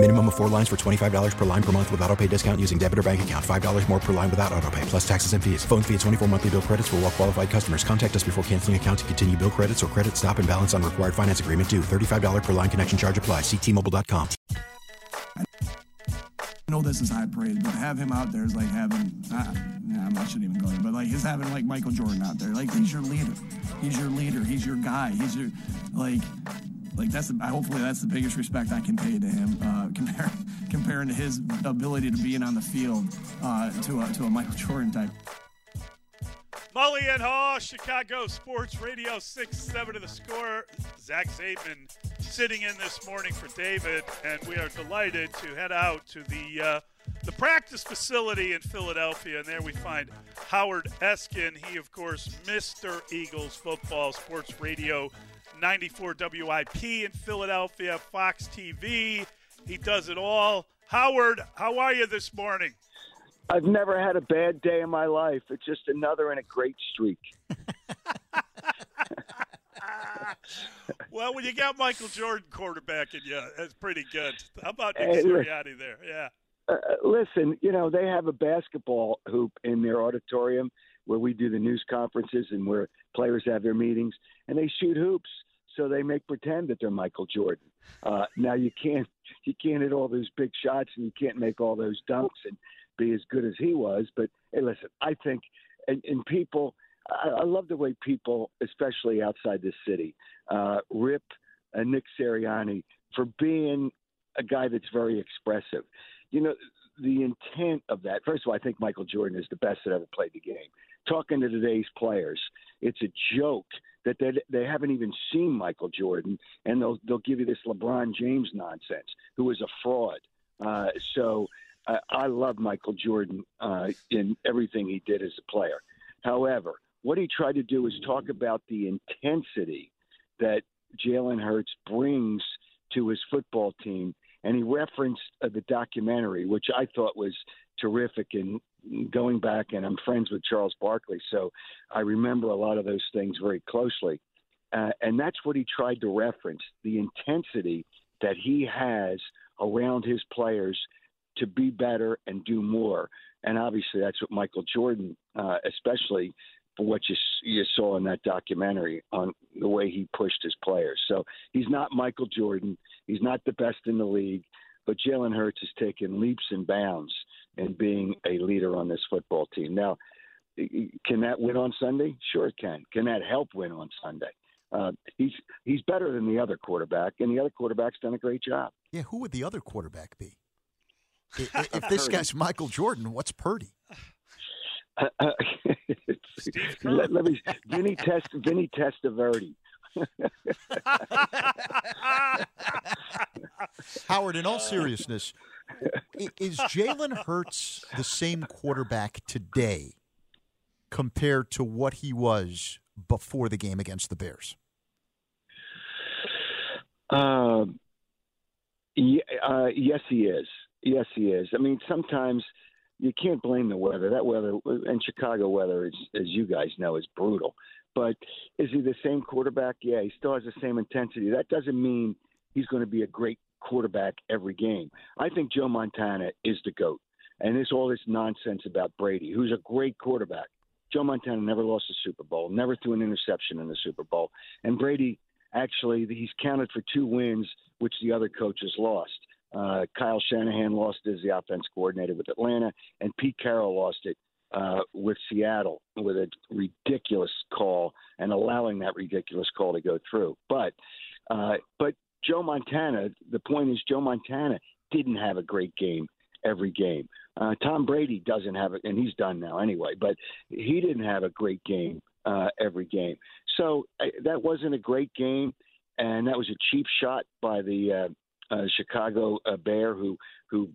Minimum of four lines for $25 per line per month with auto pay discount using debit or bank account. $5 more per line without auto pay, plus taxes and fees. Phone fee at 24 monthly bill credits for all well qualified customers. Contact us before canceling account to continue bill credits or credit stop and balance on required finance agreement due. $35 per line connection charge apply. Ctmobile.com. I know this is high praise, but have him out there is like having, uh, nah, I'm shouldn't even go there, but like he's having like Michael Jordan out there. Like he's your leader. He's your leader. He's your guy. He's your, like, like that's the, hopefully that's the biggest respect I can pay to him, uh, compare, comparing to his ability to being on the field uh, to a, to a Michael Jordan type. Mully and Haugh, Chicago Sports Radio 6 7 to the score. Zach Zaidman sitting in this morning for David, and we are delighted to head out to the uh, the practice facility in Philadelphia, and there we find Howard Eskin. He, of course, Mr. Eagles football, sports radio 94 WIP in Philadelphia, Fox TV. He does it all. Howard, how are you this morning? I've never had a bad day in my life. It's just another in a great streak. well, when you got Michael Jordan quarterbacking you, that's pretty good. How about Nick Hey. Sirianni there? Yeah. Uh, listen, you know, they have a basketball hoop in their auditorium where we do the news conferences and where players have their meetings, and they shoot hoops. So they make pretend that they're Michael Jordan. Uh, now you can't you can't hit all those big shots and you can't make all those dunks and be as good as he was. But hey, listen, I think and, and people, I, I love the way people, especially outside this city, uh, rip uh, Nick Sirianni for being a guy that's very expressive. You know, the intent of that. First of all, I think Michael Jordan is the best that ever played the game. Talking to today's players, it's a joke that they they haven't even seen Michael Jordan, and they'll they'll give you this LeBron James nonsense, who is a fraud. Uh, so I, I love Michael Jordan uh, in everything he did as a player. However, what he tried to do is talk about the intensity that Jalen Hurts brings to his football team, and he referenced uh, the documentary, which I thought was terrific. And going back, and I'm friends with Charles Barkley, so I remember a lot of those things very closely. Uh, and that's what he tried to reference the intensity that he has around his players to be better and do more. And obviously, that's what Michael Jordan, uh, especially for what you you saw in that documentary on the way he pushed his players. So he's not Michael Jordan. He's not the best in the league, but Jalen Hurts has taken leaps and bounds in being a leader on this football team. Now, can that win on Sunday? Sure, it can. Can that help win on Sunday? Uh, he's he's better than the other quarterback, and the other quarterback's done a great job. Yeah, who would the other quarterback be? If this guy's Michael Jordan, what's Purdy? Uh, uh, let, let me Vinny test Vinny Testaverde. Howard, in all seriousness, is Jalen Hurts the same quarterback today compared to what he was before the game against the Bears? Um, yeah, uh, yes, he is. Yes, he is. I mean, sometimes you can't blame the weather. That weather and Chicago weather, is, as you guys know, is brutal. But is he the same quarterback? Yeah, he still has the same intensity. That doesn't mean he's going to be a great quarterback every game. I think Joe Montana is the goat, and there's all this nonsense about Brady, who's a great quarterback. Joe Montana never lost a Super Bowl, never threw an interception in the Super Bowl, and Brady actually he's counted for two wins, which the other coaches lost. Uh, Kyle Shanahan lost as the offense coordinator with Atlanta, and Pete Carroll lost it uh, with Seattle with a ridiculous call and allowing that ridiculous call to go through. But uh, but Joe Montana, the point is Joe Montana didn't have a great game every game. Uh, Tom Brady doesn't have it, and he's done now anyway. But he didn't have a great game uh, every game. So uh, that wasn't a great game, and that was a cheap shot by the uh, Chicago uh, Bear who who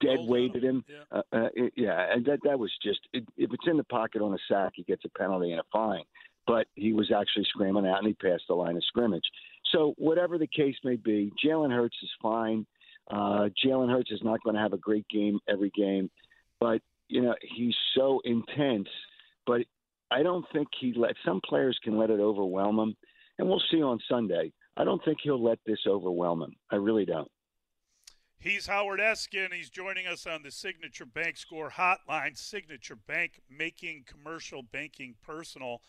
dead weighted him. Uh, uh, yeah, and that that was just it, if it's in the pocket on a sack, he gets a penalty and a fine. But he was actually screaming out, and he passed the line of scrimmage. So whatever the case may be, Jalen Hurts is fine. Uh, Jalen Hurts is not going to have a great game every game, but you know he's so intense. But I don't think he let some players can let it overwhelm him, and we'll see on Sunday. I don't think he'll let this overwhelm him. I really don't. He's Howard Eskin. He's joining us on the Signature Bank Score Hotline. Signature Bank making commercial banking personal.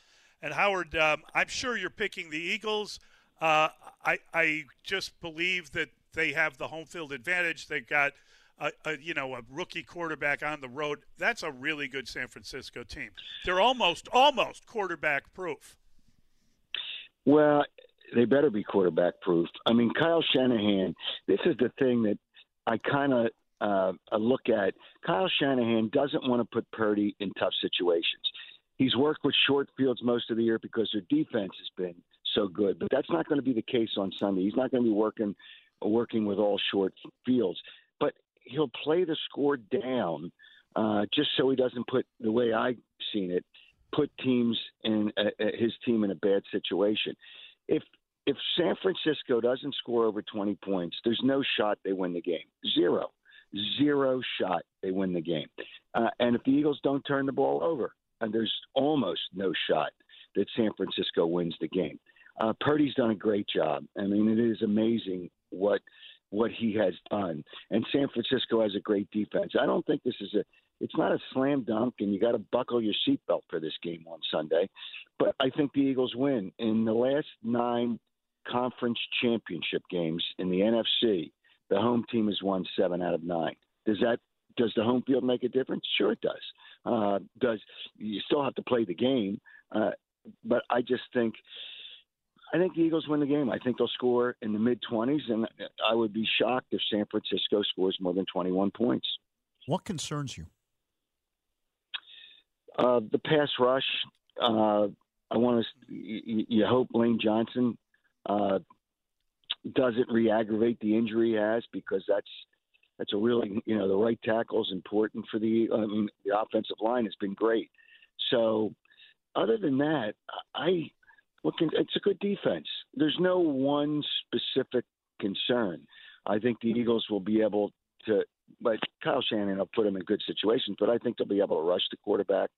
And Howard, um, I'm sure you're picking the Eagles. Uh, I I just believe that they have the home field advantage. They've got a, a, you know a rookie quarterback on the road. That's a really good San Francisco team. They're almost almost quarterback proof. Well, they better be quarterback proof. I mean, Kyle Shanahan. This is the thing that I kind of uh, look at. Kyle Shanahan doesn't want to put Purdy in tough situations. He's worked with short fields most of the year because their defense has been so good, but that's not going to be the case on Sunday. He's not going to be working working with all short fields, but he'll play the score down uh, just so he doesn't put the way I've seen it put teams in uh, uh his team in a bad situation. If if San Francisco doesn't score over 20 points, there's no shot they win the game. Zero. Zero shot they win the game. Uh, and if the Eagles don't turn the ball over, and there's almost no shot that San Francisco wins the game. Uh, Purdy's done a great job. I mean, it is amazing what what he has done. And San Francisco has a great defense. I don't think this is a it's not a slam dunk and you got to buckle your seatbelt for this game on Sunday. But I think the Eagles win. In the last 9 conference championship games in the NFC, the home team has won 7 out of 9. Does that does the home field make a difference? Sure, it does. Uh, does you still have to play the game? Uh, but I just think I think the Eagles win the game. I think they'll score in the mid 20s, and I would be shocked if San Francisco scores more than 21 points. What concerns you? Uh, the pass rush. Uh, I want to. You, you, hope Lane Johnson uh, doesn't re-aggravate the injury he has because that's that's a really you know the right tackle is important for the. I mean, the offensive line has been great. So, other than that, I look. It's a good defense. There's no one specific concern. I think the Eagles will be able to. But Kyle Shanahan will put him in good situations. But I think they'll be able to rush the quarterback,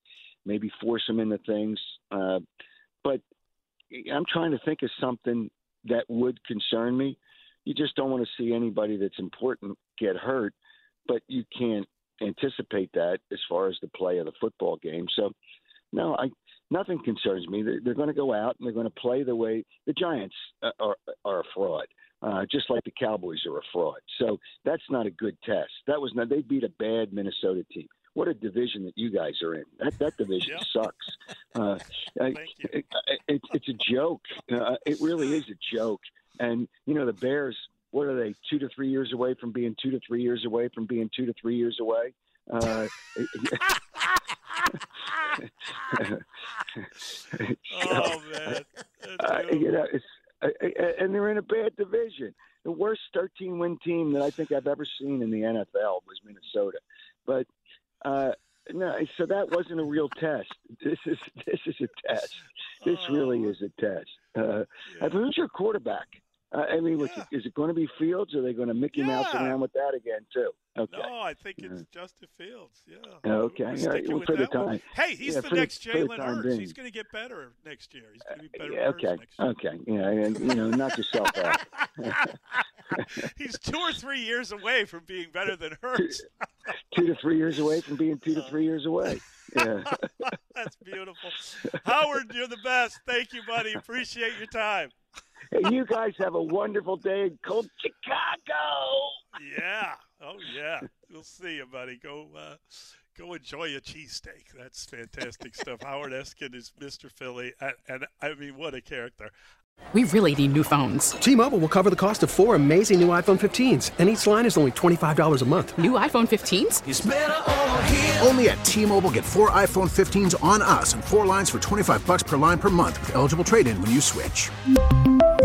maybe force him into things. Uh, but I'm trying to think of something that would concern me. You just don't want to see anybody that's important get hurt, but you can't anticipate that as far as the play of the football game. So, no, I nothing concerns me. They're, they're going to go out and they're going to play the way the Giants uh, are are a fraud, uh, just like the Cowboys are a fraud. So that's not a good test. That was not. They beat a bad Minnesota team. What a division that you guys are in. That that division sucks. Uh, it, it, it's a joke. Uh, it really is a joke. And you know the Bears. What are they? Two to three years away from being two to three years away from being two to three years away. Uh, oh man! Uh, you know, it's, uh, and they're in a bad division. The worst 13 win team that I think I've ever seen in the NFL was Minnesota. But uh, no, so that wasn't a real test. This is this is a test. This really is a test. Uh, yeah. Who's your quarterback? Uh, I mean, yeah. is it going to be Fields? Or are they going to Mickey yeah. Mouse around with that again too? Okay. No, I think it's Justin Fields. Yeah. Okay. All right. Well, for the time. One. Hey, he's yeah, the next Jalen Hurts. He's going to get better next year. He's going to be better. Uh, okay. Okay. Yeah. And, you know, knock yourself out. he's two or three years away from being better than Hurts. two to three years away from being two to three years away. Yeah. That's beautiful. Howard, you're the best. Thank you, buddy. Appreciate your time. Hey, you guys have a wonderful day in cold Chicago. Yeah. Oh yeah. We'll see you, buddy. Go uh, go enjoy a cheesesteak. That's fantastic stuff. Howard Eskin is Mr. Philly, and, and I mean, what a character. We really need new phones. T-Mobile will cover the cost of four amazing new iPhone 15s, and each line is only $25 a month. New iPhone 15s? Only at T-Mobile get four iPhone 15s on us and four lines for 25 bucks per line per month with eligible trade-in when you switch.